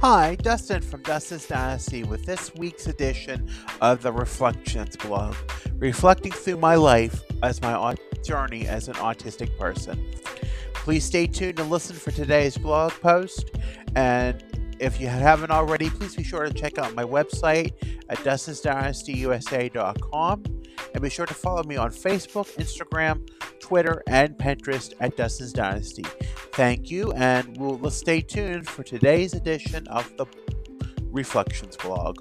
Hi, Dustin from Dustin's Dynasty with this week's edition of the Reflections blog, reflecting through my life as my journey as an autistic person. Please stay tuned and listen for today's blog post. And if you haven't already, please be sure to check out my website at dustinsdynastyusa.com and be sure to follow me on Facebook, Instagram, Twitter, and Pinterest at Dustin's Dynasty. Thank you, and we'll let's stay tuned for today's edition of the Reflections blog.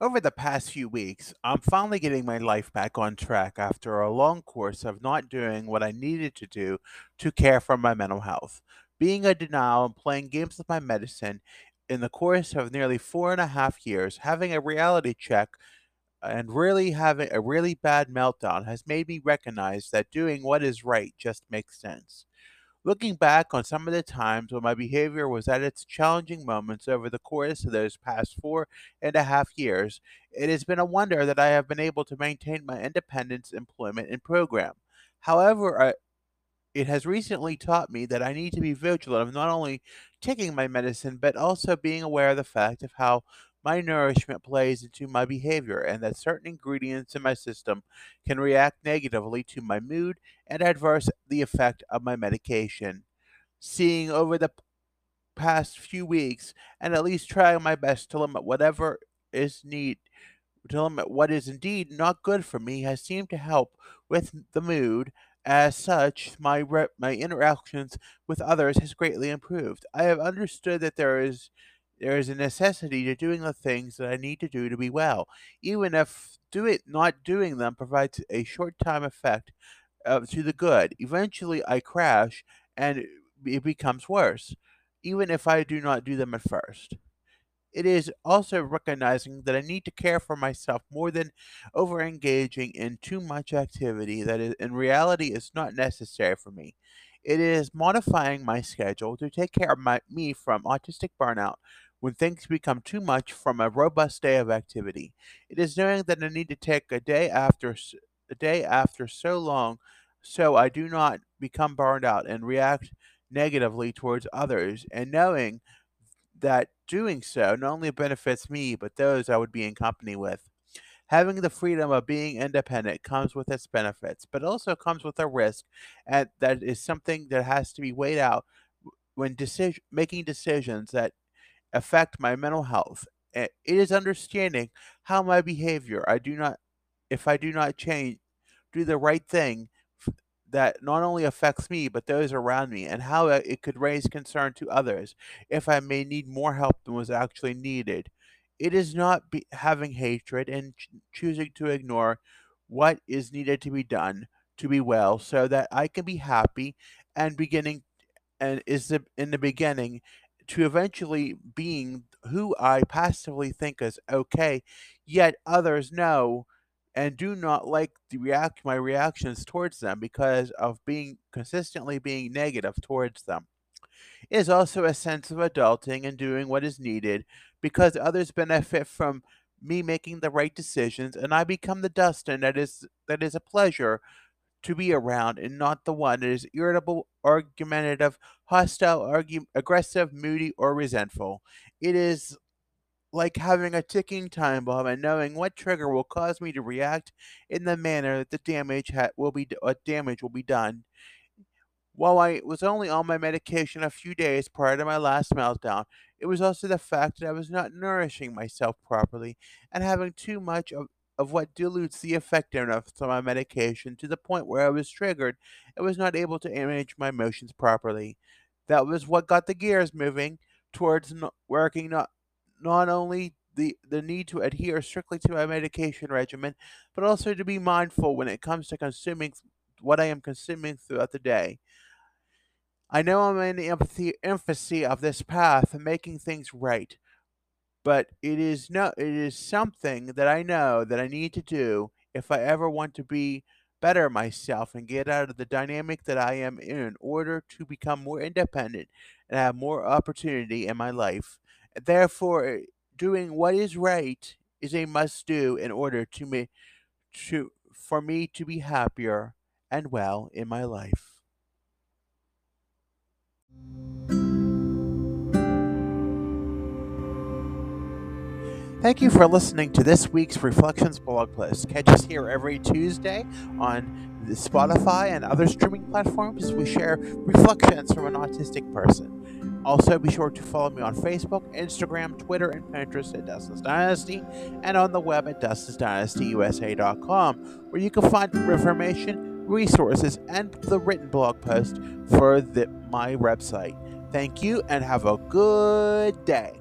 Over the past few weeks, I'm finally getting my life back on track after a long course of not doing what I needed to do to care for my mental health. Being a denial and playing games with my medicine in the course of nearly four and a half years, having a reality check and really having a really bad meltdown has made me recognize that doing what is right just makes sense. Looking back on some of the times when my behavior was at its challenging moments over the course of those past four and a half years, it has been a wonder that I have been able to maintain my independence, employment, and program. However, I, it has recently taught me that I need to be vigilant of not only taking my medicine, but also being aware of the fact of how my nourishment plays into my behavior and that certain ingredients in my system can react negatively to my mood and adverse the effect of my medication. Seeing over the past few weeks and at least trying my best to limit whatever is need to limit what is indeed not good for me has seemed to help with the mood as such, my re- my interactions with others has greatly improved. I have understood that there is there is a necessity to doing the things that I need to do to be well, even if do it not doing them provides a short time effect uh, to the good. Eventually, I crash and it becomes worse, even if I do not do them at first. It is also recognizing that I need to care for myself more than over engaging in too much activity that is, in reality is not necessary for me. It is modifying my schedule to take care of my, me from autistic burnout when things become too much from a robust day of activity. It is knowing that I need to take a day after a day after so long so I do not become burned out and react negatively towards others and knowing that doing so not only benefits me but those I would be in company with. Having the freedom of being independent comes with its benefits, but also comes with a risk, and that is something that has to be weighed out when decision making decisions that affect my mental health. It is understanding how my behavior, I do not, if I do not change, do the right thing that not only affects me but those around me, and how it could raise concern to others if I may need more help than was actually needed. It is not be, having hatred and ch- choosing to ignore what is needed to be done to be well, so that I can be happy and beginning and is the, in the beginning to eventually being who I passively think is okay, yet others know and do not like the react my reactions towards them because of being consistently being negative towards them. It is also a sense of adulting and doing what is needed because others benefit from me making the right decisions and I become the Dustin that is that is a pleasure to be around and not the one that is irritable, argumentative, hostile, aggressive, moody, or resentful. It is like having a ticking time bomb and knowing what trigger will cause me to react in the manner that the damage ha- will be uh, damage will be done. While I was only on my medication a few days prior to my last meltdown, it was also the fact that I was not nourishing myself properly and having too much of of what dilutes the effectiveness of my medication to the point where I was triggered and was not able to manage my emotions properly. That was what got the gears moving towards working not, not only the, the need to adhere strictly to my medication regimen, but also to be mindful when it comes to consuming what I am consuming throughout the day. I know I'm in the empathy, emphasis of this path of making things right, but it is no it is something that I know that I need to do if I ever want to be better myself and get out of the dynamic that I am in in order to become more independent and have more opportunity in my life. Therefore, doing what is right is a must do in order to me to for me to be happier and well in my life. Thank you for listening to this week's Reflections blog post. Catch us here every Tuesday on Spotify and other streaming platforms as we share reflections from an autistic person. Also, be sure to follow me on Facebook, Instagram, Twitter, and Pinterest at Dustin's Dynasty, and on the web at DustinsDynastyUSA.com, where you can find information, resources, and the written blog post for the, my website. Thank you and have a good day.